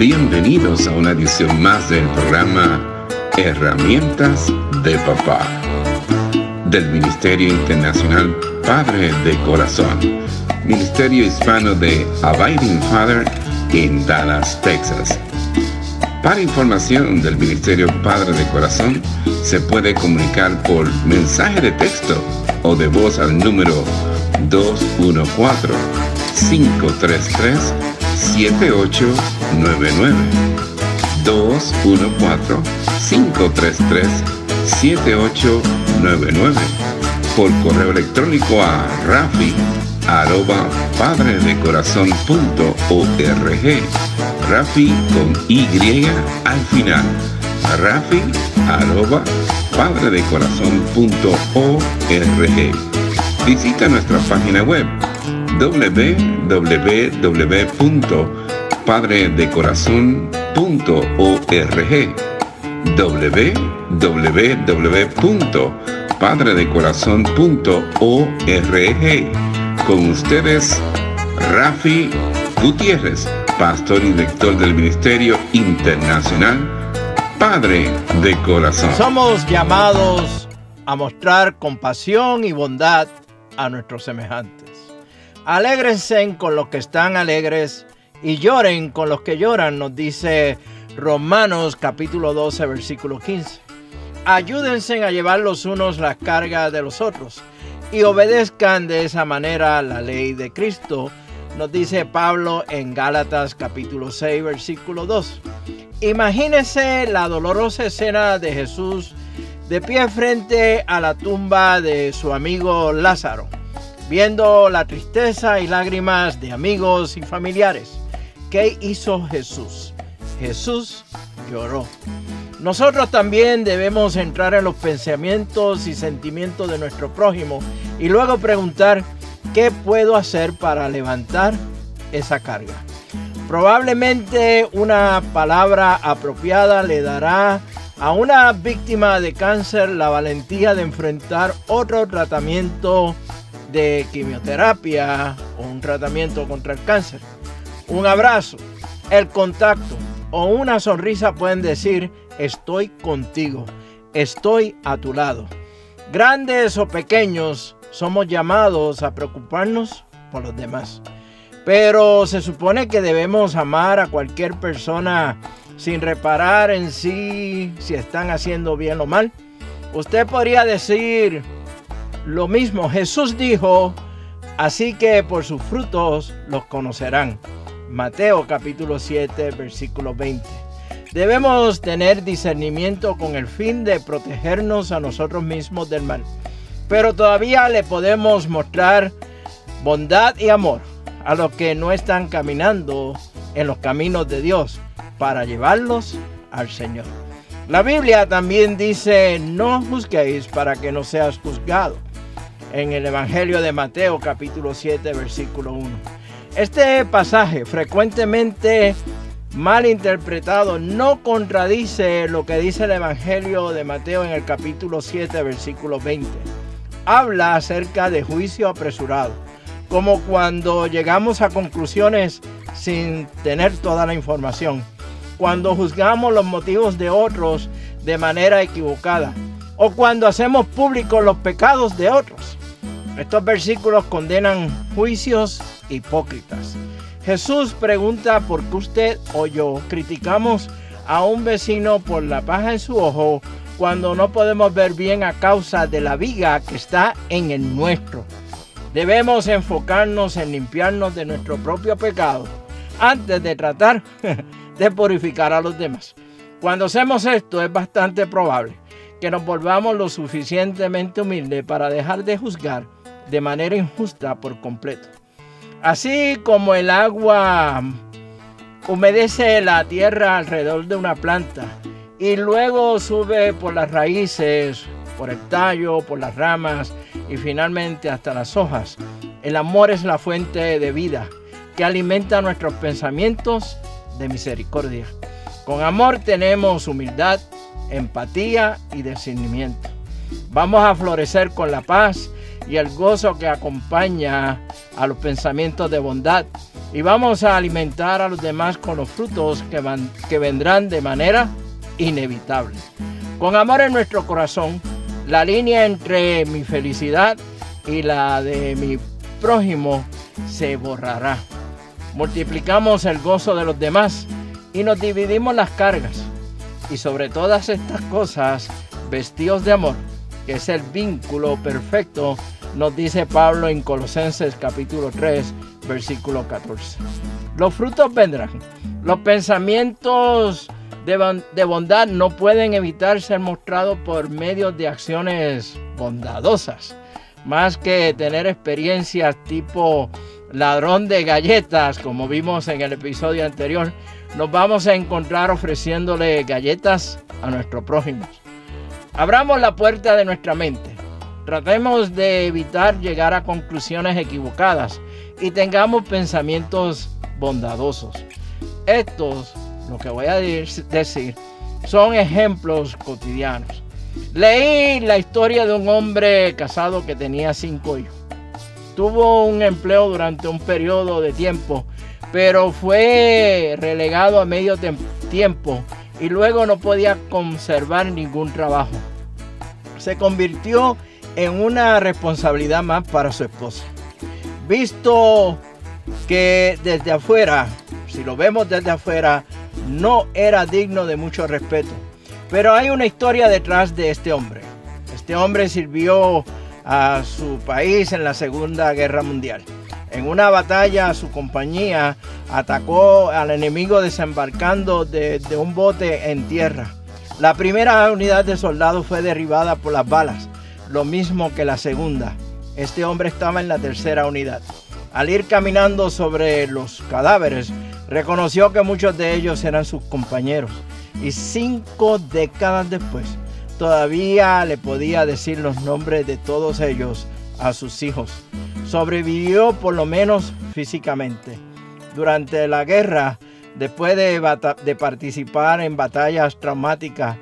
Bienvenidos a una edición más del programa Herramientas de Papá del Ministerio Internacional Padre de Corazón, Ministerio Hispano de Abiding Father en Dallas, Texas. Para información del Ministerio Padre de Corazón, se puede comunicar por mensaje de texto o de voz al número 214 533 7899 214-533-7899 por correo electrónico a rafi arroba padredecorazon.org Rafi con Y al final. Rafi arroba padredecorazon.org Visita nuestra página web www.padredecorazon.org www.padredecorazon.org Con ustedes, Rafi Gutiérrez, pastor y director del Ministerio Internacional Padre de Corazón. Somos llamados a mostrar compasión y bondad a nuestros semejantes. Alégrense con los que están alegres y lloren con los que lloran, nos dice Romanos capítulo 12, versículo 15. Ayúdense a llevar los unos las cargas de los otros y obedezcan de esa manera la ley de Cristo, nos dice Pablo en Gálatas capítulo 6, versículo 2. Imagínense la dolorosa escena de Jesús de pie frente a la tumba de su amigo Lázaro viendo la tristeza y lágrimas de amigos y familiares. ¿Qué hizo Jesús? Jesús lloró. Nosotros también debemos entrar en los pensamientos y sentimientos de nuestro prójimo y luego preguntar, ¿qué puedo hacer para levantar esa carga? Probablemente una palabra apropiada le dará a una víctima de cáncer la valentía de enfrentar otro tratamiento de quimioterapia o un tratamiento contra el cáncer. Un abrazo, el contacto o una sonrisa pueden decir, estoy contigo, estoy a tu lado. Grandes o pequeños, somos llamados a preocuparnos por los demás. Pero se supone que debemos amar a cualquier persona sin reparar en sí si están haciendo bien o mal. Usted podría decir, lo mismo Jesús dijo, así que por sus frutos los conocerán. Mateo capítulo 7, versículo 20. Debemos tener discernimiento con el fin de protegernos a nosotros mismos del mal. Pero todavía le podemos mostrar bondad y amor a los que no están caminando en los caminos de Dios para llevarlos al Señor. La Biblia también dice, no juzguéis para que no seas juzgado en el Evangelio de Mateo capítulo 7 versículo 1. Este pasaje frecuentemente mal interpretado no contradice lo que dice el Evangelio de Mateo en el capítulo 7 versículo 20. Habla acerca de juicio apresurado, como cuando llegamos a conclusiones sin tener toda la información, cuando juzgamos los motivos de otros de manera equivocada, o cuando hacemos públicos los pecados de otros. Estos versículos condenan juicios hipócritas. Jesús pregunta por qué usted o yo criticamos a un vecino por la paja en su ojo cuando no podemos ver bien a causa de la viga que está en el nuestro. Debemos enfocarnos en limpiarnos de nuestro propio pecado antes de tratar de purificar a los demás. Cuando hacemos esto es bastante probable que nos volvamos lo suficientemente humildes para dejar de juzgar de manera injusta por completo. Así como el agua humedece la tierra alrededor de una planta y luego sube por las raíces, por el tallo, por las ramas y finalmente hasta las hojas. El amor es la fuente de vida que alimenta nuestros pensamientos de misericordia. Con amor tenemos humildad, empatía y discernimiento. Vamos a florecer con la paz y el gozo que acompaña a los pensamientos de bondad y vamos a alimentar a los demás con los frutos que, que vendrán de manera inevitable. Con amor en nuestro corazón, la línea entre mi felicidad y la de mi prójimo se borrará. Multiplicamos el gozo de los demás y nos dividimos las cargas. Y sobre todas estas cosas, vestidos de amor, que es el vínculo perfecto, nos dice Pablo en Colosenses capítulo 3, versículo 14. Los frutos vendrán. Los pensamientos de, bondad no pueden evitar ser mostrados por medio de acciones bondadosas. Más que tener experiencias tipo ladrón de galletas, como vimos en el episodio anterior, nos vamos a encontrar ofreciéndole galletas a nuestros prójimos. Abramos la puerta de nuestra mente. Tratemos de evitar llegar a conclusiones equivocadas y tengamos pensamientos bondadosos. Estos, lo que voy a decir, son ejemplos cotidianos. Leí la historia de un hombre casado que tenía cinco hijos. Tuvo un empleo durante un periodo de tiempo, pero fue relegado a medio tiempo y luego no podía conservar ningún trabajo. Se convirtió en una responsabilidad más para su esposa. Visto que desde afuera, si lo vemos desde afuera, no era digno de mucho respeto. Pero hay una historia detrás de este hombre. Este hombre sirvió a su país en la Segunda Guerra Mundial. En una batalla su compañía atacó al enemigo desembarcando de, un bote en tierra. La primera unidad de soldados fue derribada por las balas, lo mismo que la segunda. Este hombre estaba en la tercera unidad. Al ir caminando sobre los cadáveres, reconoció que muchos de ellos eran sus compañeros y cinco décadas después todavía le podía decir los nombres de todos ellos a sus hijos. Sobrevivió por lo menos físicamente. Durante la guerra, después de, de participar en batallas traumáticas,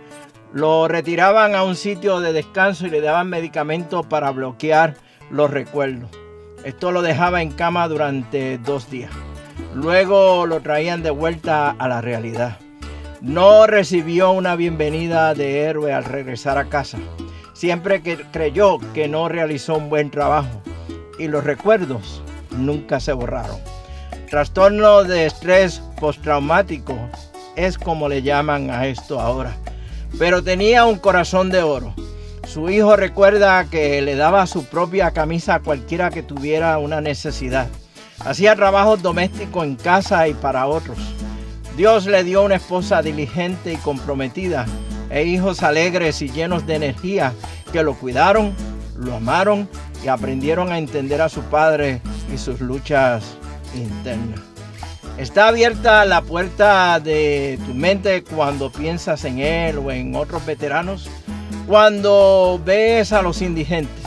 lo retiraban a un sitio de descanso y le daban medicamentos para bloquear los recuerdos. Esto lo dejaba en cama durante dos días. Luego lo traían de vuelta a la realidad. No recibió una bienvenida de héroe al regresar a casa. Siempre que creyó que no realizó un buen trabajo. Y los recuerdos nunca se borraron. Trastorno de estrés postraumático es como le llaman a esto ahora. Pero tenía un corazón de oro. Su hijo recuerda que le daba su propia camisa a cualquiera que tuviera una necesidad. Hacía trabajos domésticos en casa y para otros. Dios le dio una esposa diligente y comprometida e hijos alegres y llenos de energía que lo cuidaron, lo amaron y aprendieron a entender a su padre y sus luchas internas. Está abierta la puerta de tu mente cuando piensas en él o en otros veteranos. Cuando ves a los indigentes,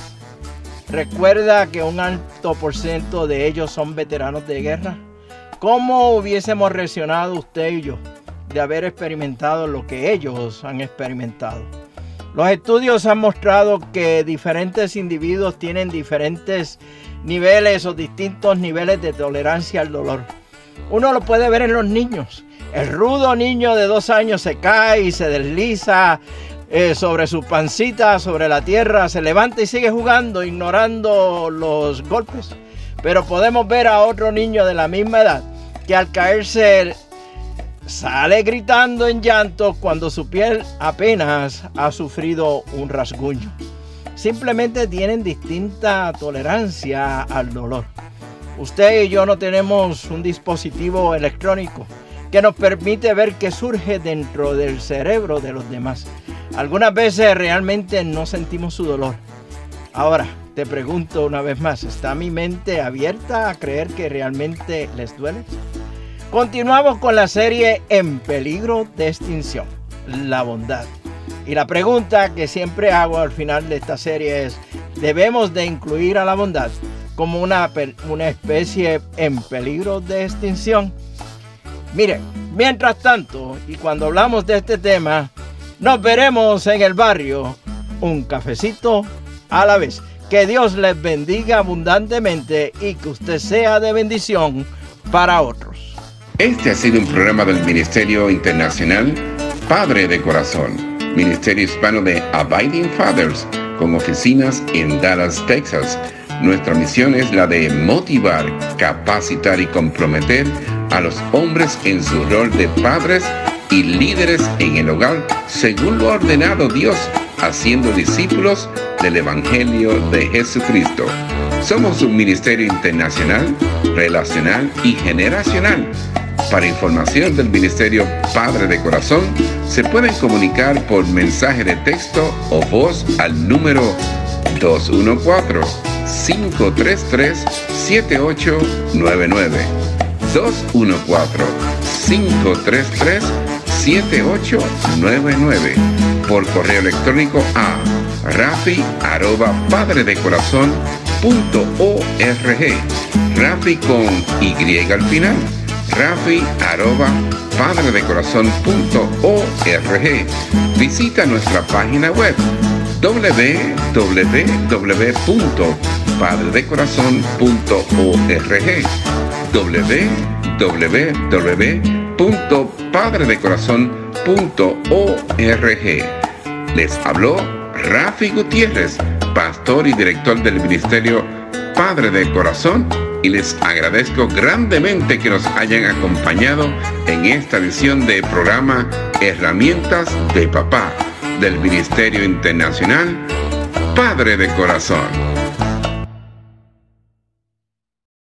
recuerda que un alto por ciento de ellos son veteranos de guerra. ¿Cómo hubiésemos reaccionado usted y yo de haber experimentado lo que ellos han experimentado? Los estudios han mostrado que diferentes individuos tienen diferentes niveles o distintos niveles de tolerancia al dolor. Uno lo puede ver en los niños. El rudo niño de dos años se cae y se desliza eh, sobre su pancita, sobre la tierra, se levanta y sigue jugando, ignorando los golpes. Pero podemos ver a otro niño de la misma edad que al caerse sale gritando en llanto cuando su piel apenas ha sufrido un rasguño. Simplemente tienen distinta tolerancia al dolor. Usted y yo no tenemos un dispositivo electrónico que nos permite ver qué surge dentro del cerebro de los demás. Algunas veces realmente no sentimos su dolor. Ahora, te pregunto una vez más, ¿está mi mente abierta a creer que realmente les duele? Continuamos con la serie En peligro de extinción, la bondad. Y la pregunta que siempre hago al final de esta serie es, ¿debemos de incluir a la bondad como una, una especie en peligro de extinción? Miren, mientras tanto, y cuando hablamos de este tema, nos veremos en el barrio un cafecito a la vez. Que Dios les bendiga abundantemente y que usted sea de bendición para otros. Este ha sido un programa del Ministerio Internacional Padre de Corazón, Ministerio Hispano de Abiding Fathers, con oficinas en Dallas, Texas. Nuestra misión es la de motivar, capacitar y comprometer a los hombres en su rol de padres y líderes en el hogar, según lo ha ordenado Dios, haciendo discípulos del Evangelio de Jesucristo. Somos un ministerio internacional, relacional y generacional. Para información del Ministerio Padre de Corazón, se pueden comunicar por mensaje de texto o voz al número 214-533-7899. 214-533-7899. Por correo electrónico a rafi arroba padre de corazón punto. Rafi con Y al final. Rafi arroba padre de corazón punto. Visita nuestra página web www.padredecorazon.org www.padredecorazon.org Les habló Rafi Gutiérrez, pastor y director del Ministerio Padre de Corazón, y les agradezco grandemente que nos hayan acompañado en esta edición de programa Herramientas de Papá del Ministerio Internacional Padre de Corazón.